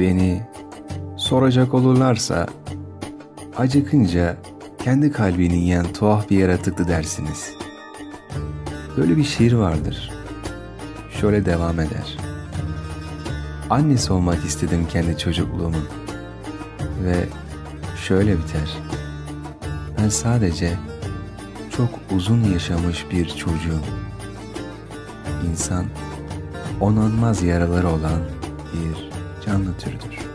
Beni soracak olurlarsa acıkınca kendi kalbini yiyen tuhaf bir yaratıktı dersiniz. Böyle bir şiir vardır. Şöyle devam eder. Annesi olmak istedim kendi çocukluğumun. Ve şöyle biter. Ben sadece çok uzun yaşamış bir çocuğum. İnsan onanmaz yaraları olan bir canlı türüdür.